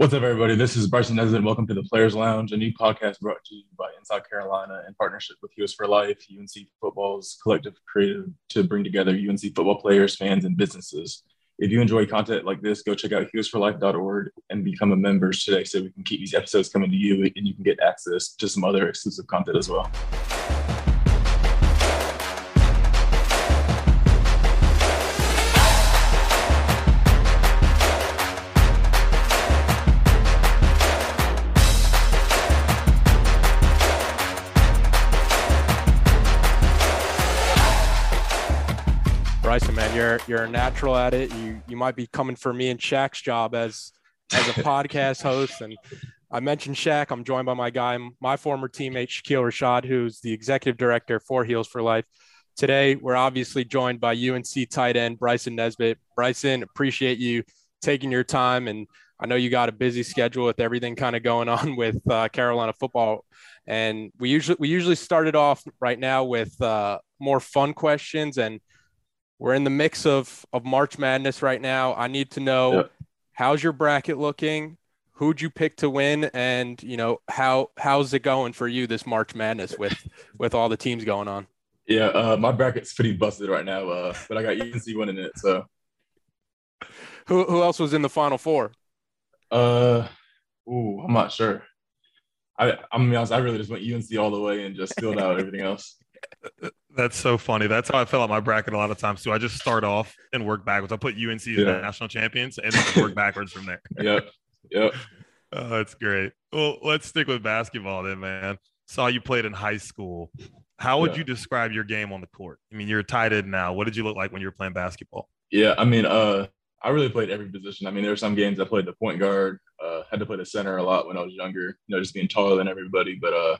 What's up, everybody? This is Bryson Nesbitt. Welcome to the Players Lounge, a new podcast brought to you by Inside Carolina in partnership with Heels for Life, UNC Football's collective creative to bring together UNC football players, fans, and businesses. If you enjoy content like this, go check out heelsforlife.org and become a member today so we can keep these episodes coming to you and you can get access to some other exclusive content as well. You're you're a natural at it. You you might be coming for me and Shaq's job as as a podcast host. And I mentioned Shaq. I'm joined by my guy, my former teammate Shakeel Rashad, who's the executive director for Heels for Life. Today, we're obviously joined by UNC tight end Bryson Nesbitt. Bryson, appreciate you taking your time, and I know you got a busy schedule with everything kind of going on with uh, Carolina football. And we usually we usually started off right now with uh, more fun questions and we're in the mix of of March Madness right now. I need to know yep. how's your bracket looking? Who'd you pick to win? And you know how how's it going for you this March Madness with with all the teams going on? Yeah, uh, my bracket's pretty busted right now, uh, but I got UNC winning it. So, who who else was in the Final Four? Uh, ooh, I'm not sure. I I'm gonna be honest, I really just went UNC all the way and just filled out everything else. That's so funny. That's how I fill out my bracket a lot of times too. I just start off and work backwards. I put UNC as yeah. national champions and then work backwards from there. Yep. Yep. Oh, that's great. Well, let's stick with basketball then, man. Saw you played in high school. How would yeah. you describe your game on the court? I mean, you're tight end now. What did you look like when you were playing basketball? Yeah, I mean, uh, I really played every position. I mean, there were some games I played the point guard, uh, had to play the center a lot when I was younger, you know, just being taller than everybody. But uh,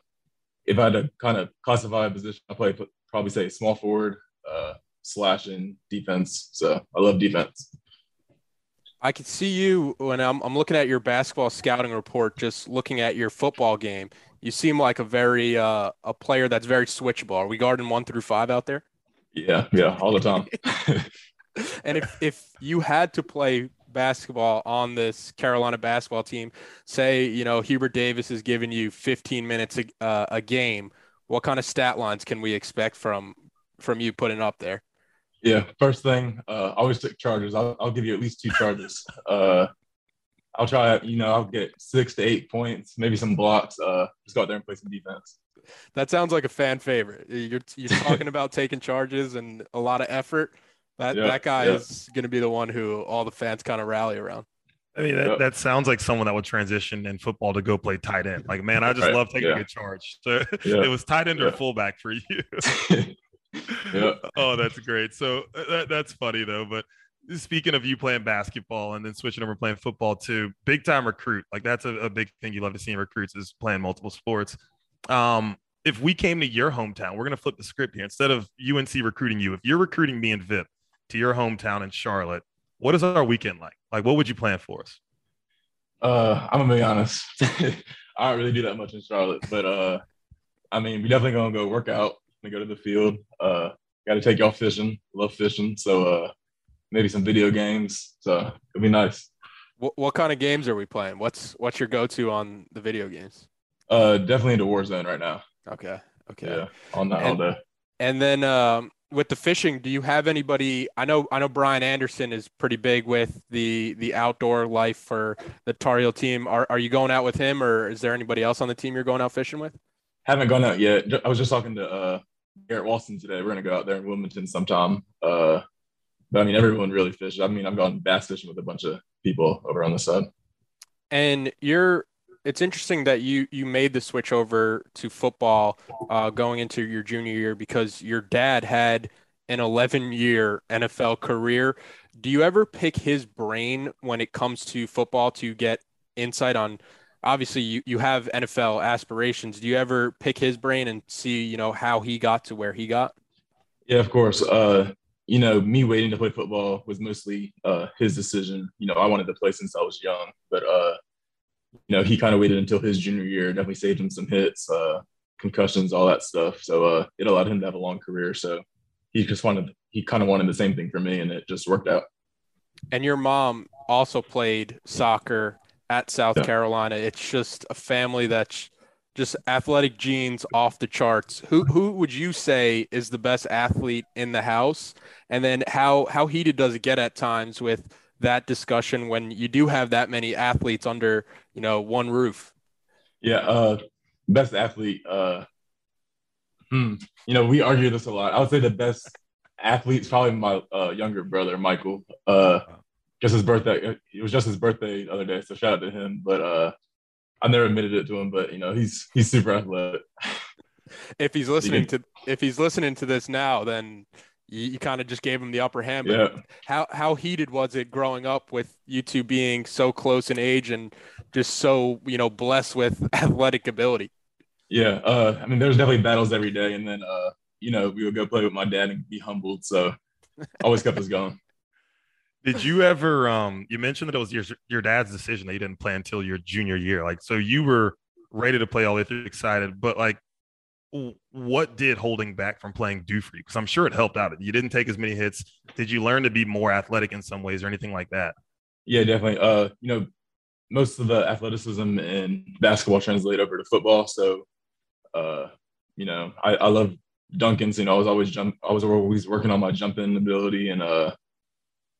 if I had to kind of classify a position, I played probably say small forward, uh, slashing defense. So I love defense. I can see you when I'm, I'm looking at your basketball scouting report, just looking at your football game. You seem like a very uh, a player that's very switchable. Are we guarding one through five out there? Yeah, yeah, all the time. and if if you had to play basketball on this Carolina basketball team, say you know Hubert Davis is giving you 15 minutes a, uh, a game, what kind of stat lines can we expect from from you putting up there? Yeah, first thing, uh, always take charges. I'll, I'll give you at least two charges. Uh, I'll try, you know, I'll get six to eight points, maybe some blocks. Uh, just go out there and play some defense. That sounds like a fan favorite. You're you're talking about taking charges and a lot of effort. That yeah, that guy yeah. is going to be the one who all the fans kind of rally around. I mean, that, yep. that sounds like someone that would transition in football to go play tight end. Like, man, I just right. love taking yeah. a charge. So yeah. it was tight end yeah. or fullback for you. yeah. Oh, that's great. So uh, that, that's funny though. But speaking of you playing basketball and then switching over playing football too, big time recruit. Like that's a, a big thing you love to see in recruits is playing multiple sports. Um, if we came to your hometown, we're gonna flip the script here. Instead of UNC recruiting you, if you're recruiting me and Vip to your hometown in Charlotte, what is our weekend like? Like, what would you plan for us? Uh, I'm gonna be honest. I don't really do that much in Charlotte, but uh, I mean, we definitely gonna go work out. We go to the field. Uh, got to take y'all fishing. Love fishing, so uh, maybe some video games. So it'll be nice. What, what kind of games are we playing? What's what's your go to on the video games? Uh, definitely into Warzone right now. Okay. Okay. Yeah, on that all day. And then um, with the fishing, do you have anybody? I know I know Brian Anderson is pretty big with the the outdoor life for the Tar Heel team. Are are you going out with him, or is there anybody else on the team you're going out fishing with? Haven't gone out yet. I was just talking to uh, Garrett Walston today. We're gonna go out there in Wilmington sometime. Uh, but I mean, everyone really fishes. I mean, I've gone bass fishing with a bunch of people over on the side. And you're it's interesting that you you made the switch over to football uh, going into your junior year because your dad had an 11 year NFL career. Do you ever pick his brain when it comes to football to get insight on obviously you, you have NFL aspirations. Do you ever pick his brain and see, you know, how he got to where he got? Yeah, of course. Uh, you know, me waiting to play football was mostly uh, his decision. You know, I wanted to play since I was young, but uh, you know, he kind of waited until his junior year. Definitely saved him some hits, uh, concussions, all that stuff. So uh, it allowed him to have a long career. So he just wanted, he kind of wanted the same thing for me, and it just worked out. And your mom also played soccer at South yeah. Carolina. It's just a family that's just athletic genes off the charts. Who who would you say is the best athlete in the house? And then how how heated does it get at times with that discussion when you do have that many athletes under you know one roof? Yeah, uh, best athlete. Uh, hmm, you know, we argue this a lot. I would say the best athlete's probably my uh, younger brother, Michael. Uh, just his birthday. It was just his birthday the other day, so shout out to him. But uh, I never admitted it to him, but you know, he's he's super athletic. if he's listening to if he's listening to this now, then you, you kind of just gave him the upper hand. But yeah. how how heated was it growing up with you two being so close in age and just so you know blessed with athletic ability? Yeah, uh, I mean, there's definitely battles every day, and then uh, you know we would go play with my dad and be humbled. So always kept us going. Did you ever um you mentioned that it was your your dad's decision that you didn't play until your junior year. Like so you were ready to play all the way through excited, but like what did holding back from playing do for you? Because I'm sure it helped out. You didn't take as many hits. Did you learn to be more athletic in some ways or anything like that? Yeah, definitely. Uh, you know, most of the athleticism in basketball translate over to football. So, uh, you know, I, I love Duncan. So, you know, I was always jump. I was always working on my jumping ability and uh,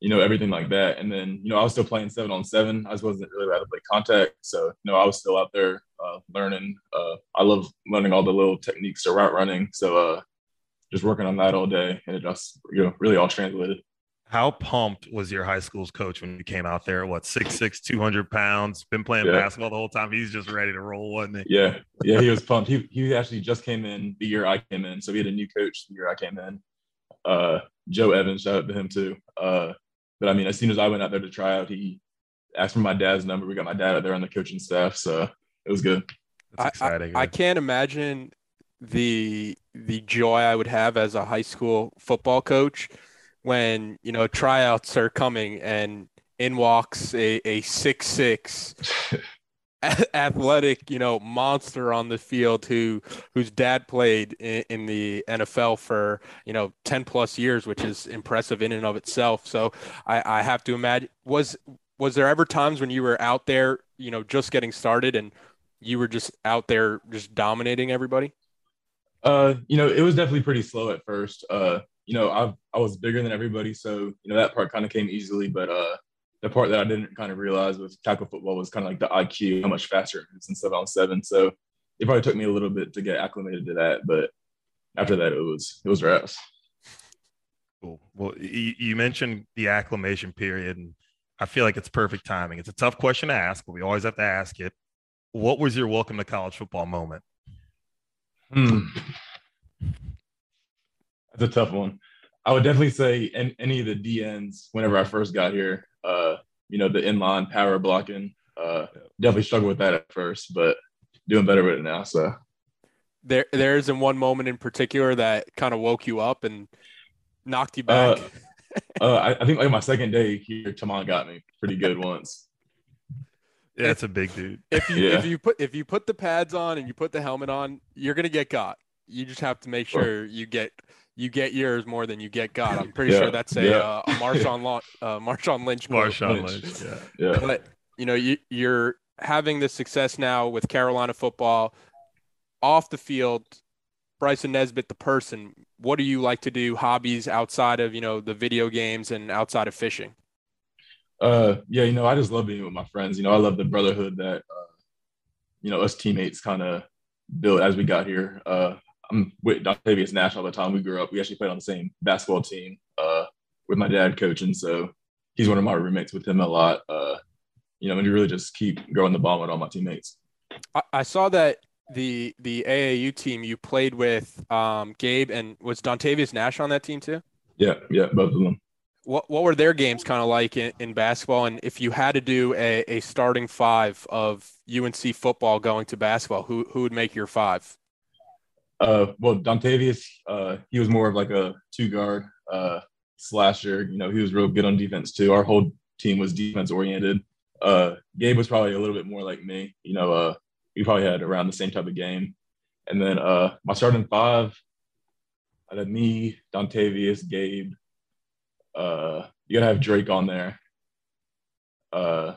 you know, everything like that. And then, you know, I was still playing seven on seven. I just wasn't really allowed to play contact. So, you know, I was still out there uh, learning. Uh, I love learning all the little techniques to route running. So, uh, just working on that all day. And it just, you know, really all translated. How pumped was your high school's coach when you came out there? What, six six, two hundred pounds, been playing yeah. basketball the whole time. He's just ready to roll, wasn't he? Yeah. Yeah. He was pumped. He, he actually just came in the year I came in. So, we had a new coach the year I came in. Uh, Joe Evans, shout out to him too. Uh, but I mean, as soon as I went out there to try out, he asked for my dad's number. We got my dad out there on the coaching staff, so it was good. That's exciting. I, I, I can't imagine the the joy I would have as a high school football coach when you know tryouts are coming and in walks a, a six six athletic, you know, monster on the field who whose dad played in, in, the NFL for you know ten plus years, which is impressive in and of itself. So I, I have to imagine was was there ever times when you were out there, you know, just getting started and you were just out there just dominating everybody? Uh, you know, it was definitely pretty slow at first. Uh, you know, I I was bigger than everybody, so you know that part kind of came easily, but uh the part that I didn't kind of realize with tackle football was kind of like the IQ, how much faster it moves seven on seven. So it probably took me a little bit to get acclimated to that, but after that, it was it was reps. Cool. Well, you, you mentioned the acclimation period, and I feel like it's perfect timing. It's a tough question to ask, but we always have to ask it. What was your welcome to college football moment? Hmm. That's a tough one. I would definitely say any of the DNs whenever I first got here uh, you know, the inline power blocking. Uh, definitely struggled with that at first, but doing better with it now. So there, there isn't one moment in particular that kind of woke you up and knocked you back. Uh, uh, I, I, think like my second day here, Tomon got me pretty good once. Yeah, that's a big dude. If you yeah. if you put if you put the pads on and you put the helmet on, you're gonna get got. You just have to make sure you get you get yours more than you get God. I'm pretty yeah, sure that's a, yeah. uh, a Marshawn, uh, Marshawn Lynch. Marshawn Lynch. Lynch. Yeah. yeah. But you know, you, you're having this success now with Carolina football off the field. Bryson Nesbitt, the person. What do you like to do? Hobbies outside of you know the video games and outside of fishing. Uh, yeah, you know, I just love being with my friends. You know, I love the brotherhood that uh, you know us teammates kind of built as we got here. Uh, I'm with Dontavius Nash all the time. We grew up. We actually played on the same basketball team uh, with my dad coaching. So he's one of my roommates with him a lot. Uh, you know, and you really just keep growing the ball with all my teammates. I, I saw that the the AAU team you played with um, Gabe and was Dontavius Nash on that team too? Yeah, yeah, both of them. What what were their games kind of like in, in, basketball? And if you had to do a, a starting five of UNC football going to basketball, who who would make your five? Uh, well, Dontavius, uh, he was more of like a two guard uh, slasher. You know, he was real good on defense too. Our whole team was defense oriented. Uh, Gabe was probably a little bit more like me. You know, uh, we probably had around the same type of game. And then uh, my starting five, I had me, Dontavius, Gabe. Uh, you gotta have Drake on there. Uh,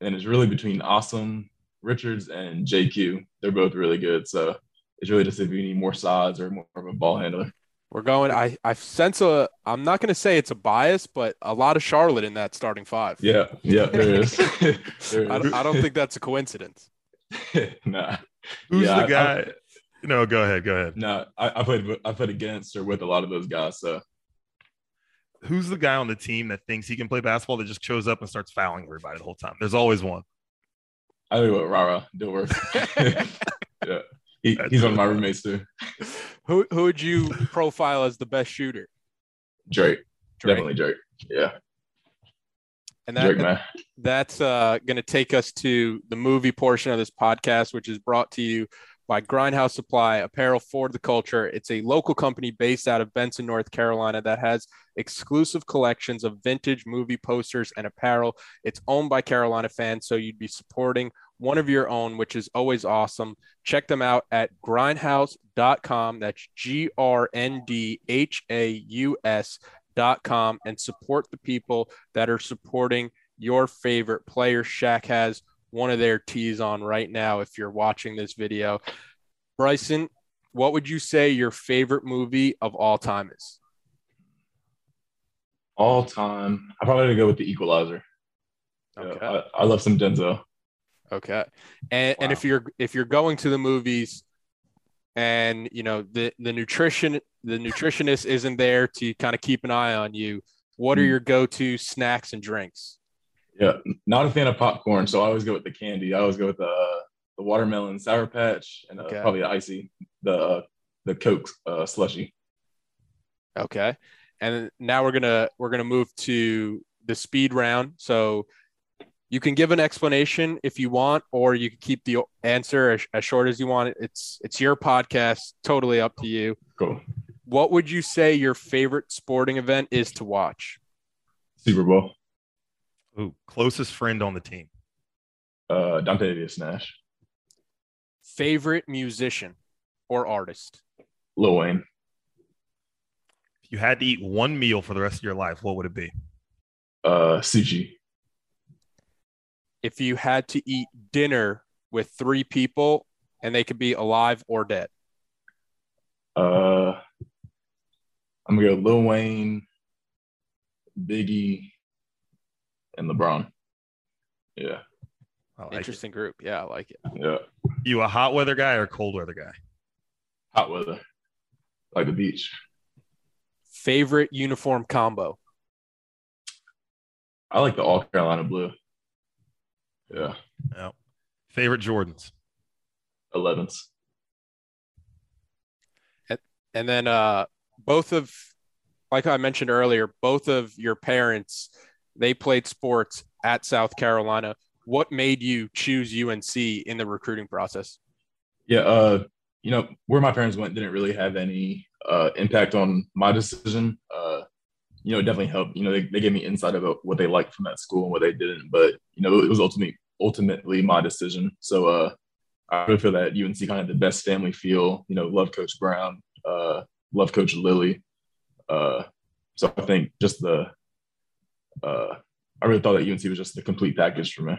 and it's really between Awesome, Richards, and JQ. They're both really good. So it's really just if you need more size or more of a ball handler. We're going. I I sense a. I'm not going to say it's a bias, but a lot of Charlotte in that starting five. Yeah, yeah, there is. there is. I, I, don't think that's a coincidence. nah. Who's yeah, the guy? I, no, go ahead. Go ahead. No, I, I played. I played against or with a lot of those guys. So, who's the guy on the team that thinks he can play basketball that just shows up and starts fouling everybody the whole time? There's always one. I think what Rara Dilworth. yeah. He, he's one of my roommates too. Who who would you profile as the best shooter? Drake. Drake. Definitely Drake. Yeah. And that, Drake, that's uh, going to take us to the movie portion of this podcast, which is brought to you by Grindhouse Supply, apparel for the culture. It's a local company based out of Benson, North Carolina that has exclusive collections of vintage movie posters and apparel. It's owned by Carolina fans, so you'd be supporting one of your own, which is always awesome. Check them out at grindhaus.com. That's G R N D H A U S.com and support the people that are supporting your favorite player. Shaq has one of their tees on right now if you're watching this video. Bryson, what would you say your favorite movie of all time is? All time, I probably to go with The Equalizer. Okay. Yeah, I, I, love some Denzel. Okay, and wow. and if you're if you're going to the movies, and you know the the nutrition the nutritionist isn't there to kind of keep an eye on you, what are hmm. your go to snacks and drinks? Yeah, not a fan of popcorn, so I always go with the candy. I always go with the uh, the watermelon sour patch and uh, okay. probably the icy the uh, the Coke uh, slushy. Okay, and now we're gonna we're gonna move to the speed round. So you can give an explanation if you want, or you can keep the answer as, as short as you want. It's it's your podcast, totally up to you. Cool. What would you say your favorite sporting event is to watch? Super Bowl. Ooh, closest friend on the team. Uh, Dontavius Nash. Favorite musician or artist? Lil Wayne. If you had to eat one meal for the rest of your life, what would it be? Uh, sushi. If you had to eat dinner with three people and they could be alive or dead? Uh, I'm gonna go Lil Wayne, Biggie, and LeBron. Yeah. Like Interesting it. group. Yeah, I like it. Yeah. You a hot weather guy or cold weather guy? Hot weather. Like the beach. Favorite uniform combo? I like the all Carolina blue. Yeah. Yeah. Favorite Jordans? 11s. And, and then uh both of like I mentioned earlier, both of your parents they played sports at South Carolina. What made you choose UNC in the recruiting process? Yeah, uh, you know, where my parents went didn't really have any uh, impact on my decision. Uh, you know, it definitely helped. You know, they, they gave me insight about what they liked from that school and what they didn't. But you know, it was ultimately ultimately my decision. So uh, I really feel that UNC kind of the best family feel. You know, love Coach Brown, uh, love Coach Lilly. Uh, so I think just the uh, I really thought that UNC was just the complete package for me.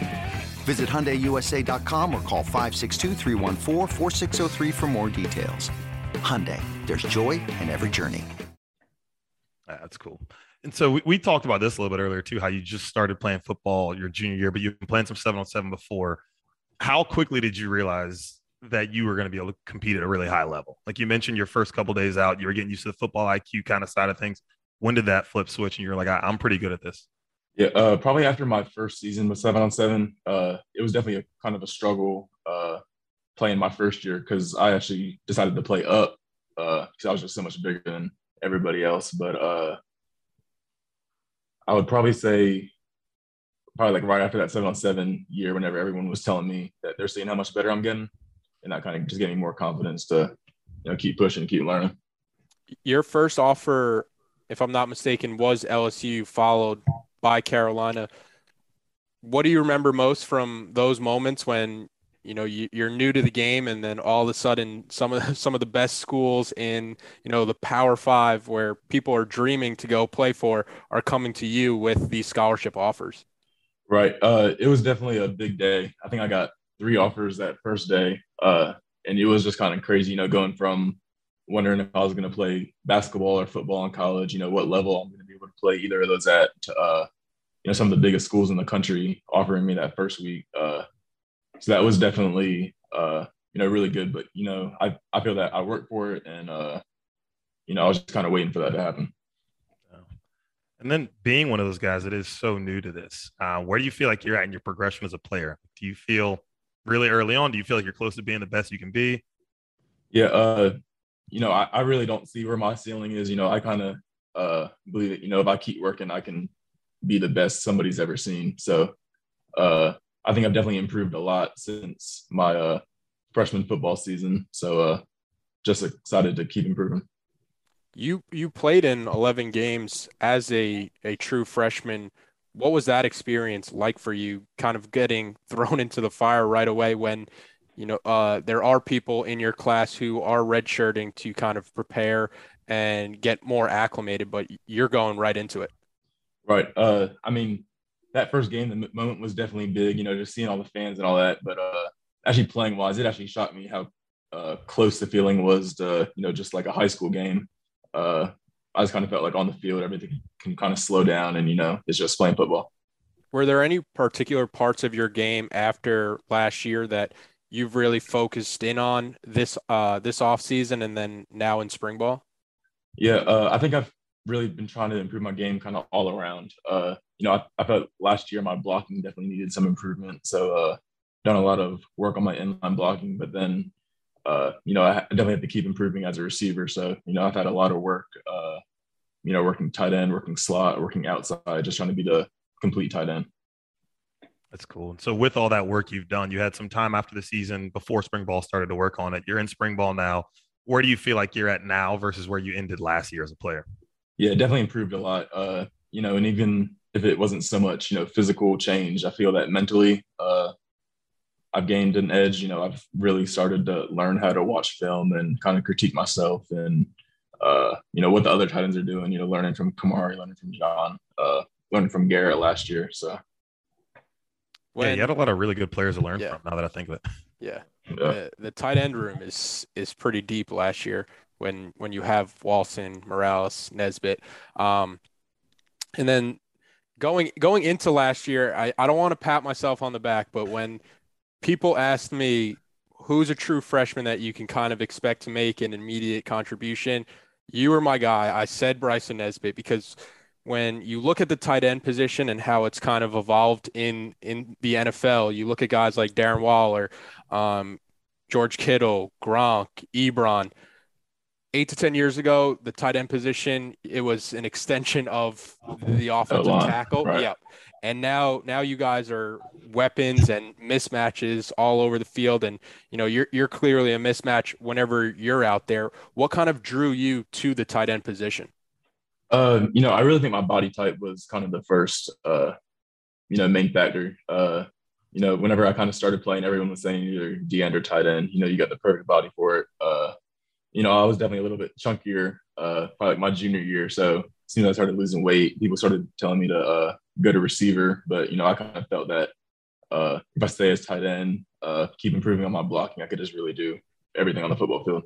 Visit HyundaiUSA.com or call 562 for more details. Hyundai, there's joy in every journey. Ah, that's cool. And so we, we, talked about this a little bit earlier too, how you just started playing football your junior year, but you've been playing some seven on seven before. How quickly did you realize that you were going to be able to compete at a really high level? Like you mentioned, your first couple days out, you were getting used to the football IQ kind of side of things. When did that flip switch and you're like, I'm pretty good at this? Yeah, uh, probably after my first season with seven on seven, uh, it was definitely a kind of a struggle uh, playing my first year because I actually decided to play up because uh, I was just so much bigger than everybody else. But uh, I would probably say probably like right after that seven on seven year, whenever everyone was telling me that they're seeing how much better I'm getting, and that kind of just gave me more confidence to you know keep pushing, keep learning. Your first offer, if I'm not mistaken, was LSU, followed by Carolina. What do you remember most from those moments when you know you, are new to the game and then all of a sudden some of the, some of the best schools in you know the power five where people are dreaming to go play for are coming to you with these scholarship offers? Right. Uh, it was definitely a big day. I think i got three offers that first day. Uh, and it was just kind of crazy you know going from wondering if i was going to play basketball or football in college you know what level i'm going able to play either of those at uh, you know some of the biggest schools in the country offering me that first week uh, so that was definitely uh, you know really good. But you know, I I feel that I worked for it, and uh, you know, I was just kind of waiting for that to happen. And then being one of those guys that is so new to this, uh, where do you feel like you're at in your progression as a player? Do you feel really early on? Do you feel like you're close to being the best you can be? Yeah, uh, you know, I, I really don't see where my ceiling is. You know, I kind of uh, believe that you know if I keep working, I can be the best somebody's ever seen. So uh, I think I've definitely improved a lot since my uh, freshman football season. So uh, just excited to keep improving. You you played in 11 games as a a true freshman. What was that experience like for you? Kind of getting thrown into the fire right away when you know uh, there are people in your class who are redshirting to kind of prepare and get more acclimated, but you're going right into it. Right. Uh, I mean, that first game, the moment was definitely big. You know, just seeing all the fans and all that. But uh, actually playing wise, it actually shocked me how uh, close the feeling was to you know just like a high school game. Uh, I just kind of felt like on the field everything can kind of slow down, and you know it's just playing football. Were there any particular parts of your game after last year that you've really focused in on this uh, this off season and then now in spring ball? Yeah, uh, I think I've really been trying to improve my game kind of all around. Uh, you know, I, I felt last year my blocking definitely needed some improvement. So uh, done a lot of work on my inline blocking, but then uh, you know, I definitely have to keep improving as a receiver. So, you know, I've had a lot of work, uh, you know, working tight end, working slot, working outside, just trying to be the complete tight end. That's cool. So, with all that work you've done, you had some time after the season before spring ball started to work on it. You're in spring ball now. Where do you feel like you're at now versus where you ended last year as a player? Yeah, definitely improved a lot. Uh, you know, and even if it wasn't so much, you know, physical change, I feel that mentally, uh, I've gained an edge. You know, I've really started to learn how to watch film and kind of critique myself and, uh, you know, what the other tight ends are doing. You know, learning from Kamari, learning from John, uh, learning from Garrett last year. So, when, yeah, you had a lot of really good players to learn yeah. from. Now that I think of it. Yeah, yeah. The, the tight end room is is pretty deep last year when when you have Walston, Morales, Nesbitt. Um, and then going going into last year, I, I don't want to pat myself on the back, but when people asked me who's a true freshman that you can kind of expect to make an immediate contribution, you were my guy. I said Bryson Nesbitt because when you look at the tight end position and how it's kind of evolved in in the NFL, you look at guys like Darren Waller, um, George Kittle, Gronk, Ebron eight to 10 years ago, the tight end position, it was an extension of the offensive tackle. Right. Yeah. And now, now you guys are weapons and mismatches all over the field. And, you know, you're, you're clearly a mismatch whenever you're out there. What kind of drew you to the tight end position? Uh, you know, I really think my body type was kind of the first, uh, you know, main factor. Uh, you know, whenever I kind of started playing, everyone was saying either DN or tight end. You know, you got the perfect body for it. Uh, you know, I was definitely a little bit chunkier, uh, probably like my junior year. So as soon as I started losing weight, people started telling me to uh, go to receiver. But you know, I kind of felt that uh, if I stay as tight end, uh, keep improving on my blocking, I could just really do everything on the football field.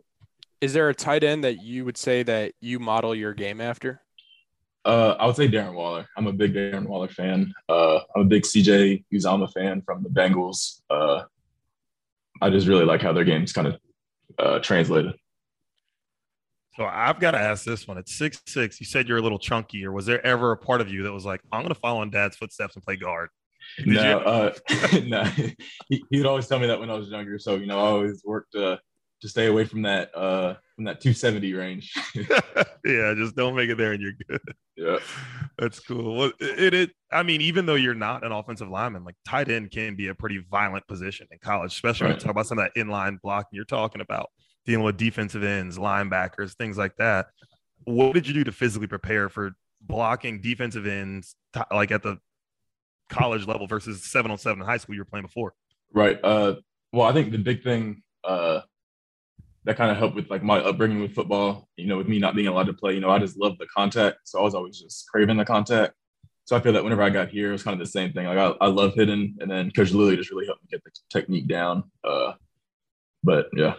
Is there a tight end that you would say that you model your game after? Uh, I would say Darren Waller. I'm a big Darren Waller fan. Uh, I'm a big CJ Uzomah fan from the Bengals. Uh, I just really like how their game's kind of uh, translated. So I've got to ask this one. At six six, you said you're a little chunky, or was there ever a part of you that was like, I'm going to follow in Dad's footsteps and play guard? Did no, uh, no. He, he, would always tell me that when I was younger. So you know, I always worked uh, to stay away from that uh, from that 270 range. yeah, just don't make it there, and you're good. Yeah, that's cool. Well, it, it I mean, even though you're not an offensive lineman, like tight end can be a pretty violent position in college, especially right. when you talk about some of that inline blocking you're talking about, dealing with defensive ends, linebackers, things like that. What did you do to physically prepare for blocking defensive ends, like at the college level versus seven on seven in high school you were playing before? Right. Uh, well, I think the big thing uh, that kind of helped with like my upbringing with football. You know, with me not being allowed to play, you know, I just loved the contact, so I was always just craving the contact. So I feel that whenever I got here, it was kind of the same thing. Like I, I love hitting, and then Coach Lilly just really helped me get the technique down. Uh, but yeah.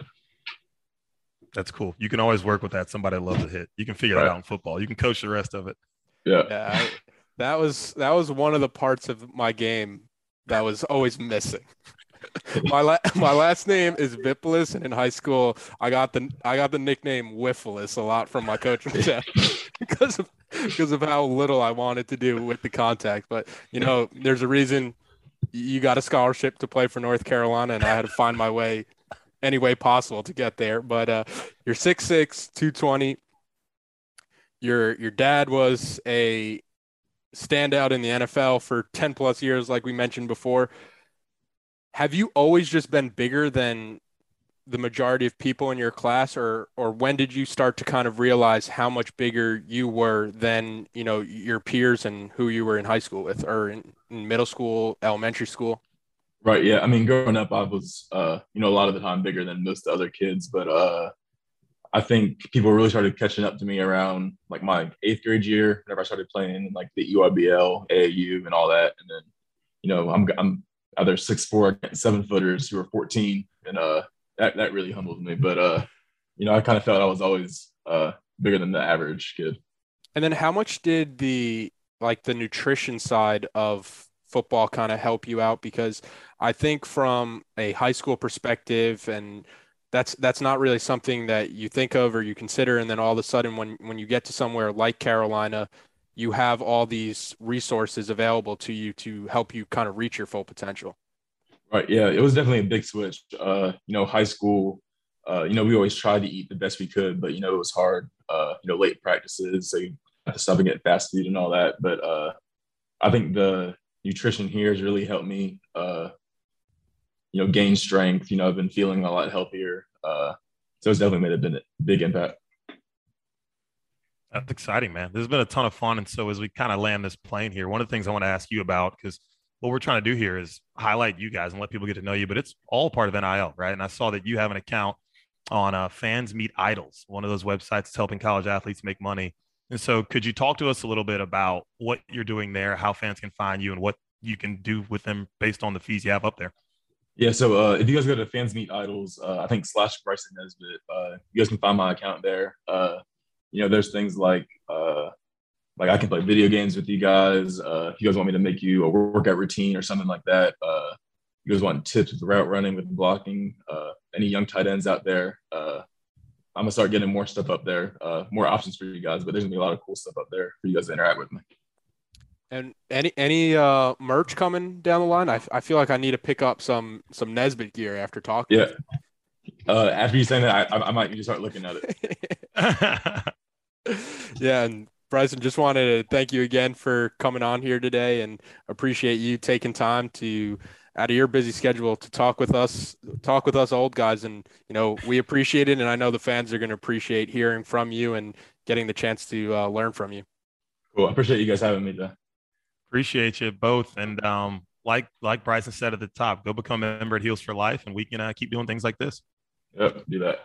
That's cool. You can always work with that. Somebody loves to hit. You can figure right. that out in football. You can coach the rest of it. Yeah. Yeah. I, that was that was one of the parts of my game that was always missing. my la- my last name is Vipolis, and in high school, I got the I got the nickname Whiffless a lot from my coaching staff because of because of how little I wanted to do with the contact. But you know, there's a reason you got a scholarship to play for North Carolina, and I had to find my way any way possible to get there. But uh, you're 6'6", 220. Your your dad was a standout in the NFL for 10 plus years, like we mentioned before. Have you always just been bigger than the majority of people in your class or or when did you start to kind of realize how much bigger you were than you know your peers and who you were in high school with or in, in middle school elementary school right yeah i mean growing up i was uh you know a lot of the time bigger than most other kids but uh I think people really started catching up to me around like my eighth grade year, whenever I started playing like the EYBL, AAU, and all that. And then, you know, I'm I'm either six four, seven footers who are 14, and uh, that that really humbled me. But uh, you know, I kind of felt I was always uh bigger than the average kid. And then, how much did the like the nutrition side of football kind of help you out? Because I think from a high school perspective and that's that's not really something that you think of or you consider and then all of a sudden when when you get to somewhere like Carolina you have all these resources available to you to help you kind of reach your full potential right yeah it was definitely a big switch uh you know high school uh you know we always tried to eat the best we could but you know it was hard uh you know late practices so you have to stop and get fast food and all that but uh i think the nutrition here has really helped me uh you know, gain strength. You know, I've been feeling a lot healthier. Uh, so it's definitely made a big impact. That's exciting, man. This has been a ton of fun. And so as we kind of land this plane here, one of the things I want to ask you about, because what we're trying to do here is highlight you guys and let people get to know you, but it's all part of NIL, right? And I saw that you have an account on uh, Fans Meet Idols, one of those websites that's helping college athletes make money. And so could you talk to us a little bit about what you're doing there, how fans can find you, and what you can do with them based on the fees you have up there? Yeah, so uh, if you guys go to Fans Meet Idols, uh, I think slash Bryson Nesbitt, uh, you guys can find my account there. You know, there's things like uh, like I can play video games with you guys. Uh, if you guys want me to make you a workout routine or something like that, uh, you guys want tips with route running, with blocking, uh, any young tight ends out there, uh, I'm gonna start getting more stuff up there, uh, more options for you guys. But there's gonna be a lot of cool stuff up there for you guys to interact with me. And any any uh merch coming down the line? I, I feel like I need to pick up some some Nesbitt gear after talking. Yeah. Uh, after you say that, I, I might need to start looking at it. yeah, and Bryson, just wanted to thank you again for coming on here today, and appreciate you taking time to out of your busy schedule to talk with us, talk with us old guys, and you know we appreciate it, and I know the fans are going to appreciate hearing from you and getting the chance to uh, learn from you. Cool. I appreciate you guys having me. Though. Appreciate you both. And um, like like Bryson said at the top, go become a member at Heels for Life, and we can uh, keep doing things like this. Yep, do that.